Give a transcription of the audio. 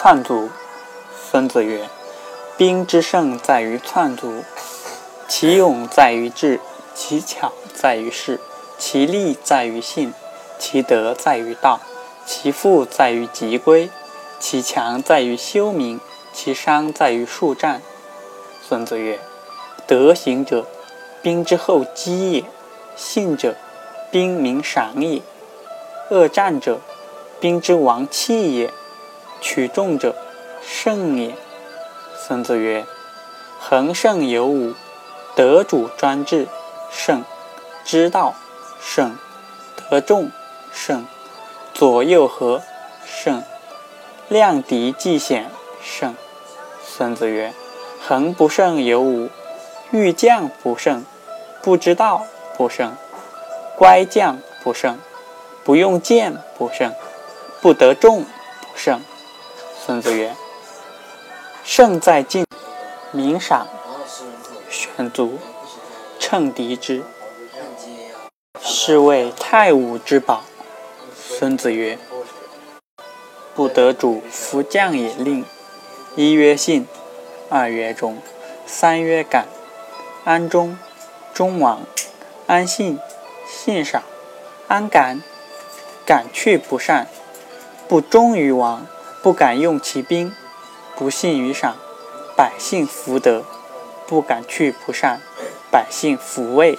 篡卒。孙子曰：“兵之胜在于篡卒，其勇在于智，其巧在于事，其利在于信，其德在于道，其富在于吉归，其强在于修明，其伤在于数战。”孙子曰：“德行者，兵之后基也；信者，兵民赏也；恶战者，兵之亡器也；取众者，胜也。”孙子曰：“恒胜有五：得主专制，胜；知道，胜；得众，胜；左右合，胜；量敌计险，胜。”孙子曰：“恒不胜有五：欲将不胜，不知道不胜，乖将不胜，不用剑不胜，不得众不胜。”孙子曰。胜在进，明赏，选卒，乘敌之，是谓太武之宝。孙子曰：“不得主，夫将也令。一曰信，二曰忠，三曰敢。安忠，忠亡；安信，信赏；安敢，敢去不善。不忠于王，不敢用其兵。”不信于赏，百姓福德；不敢去不善，百姓福位。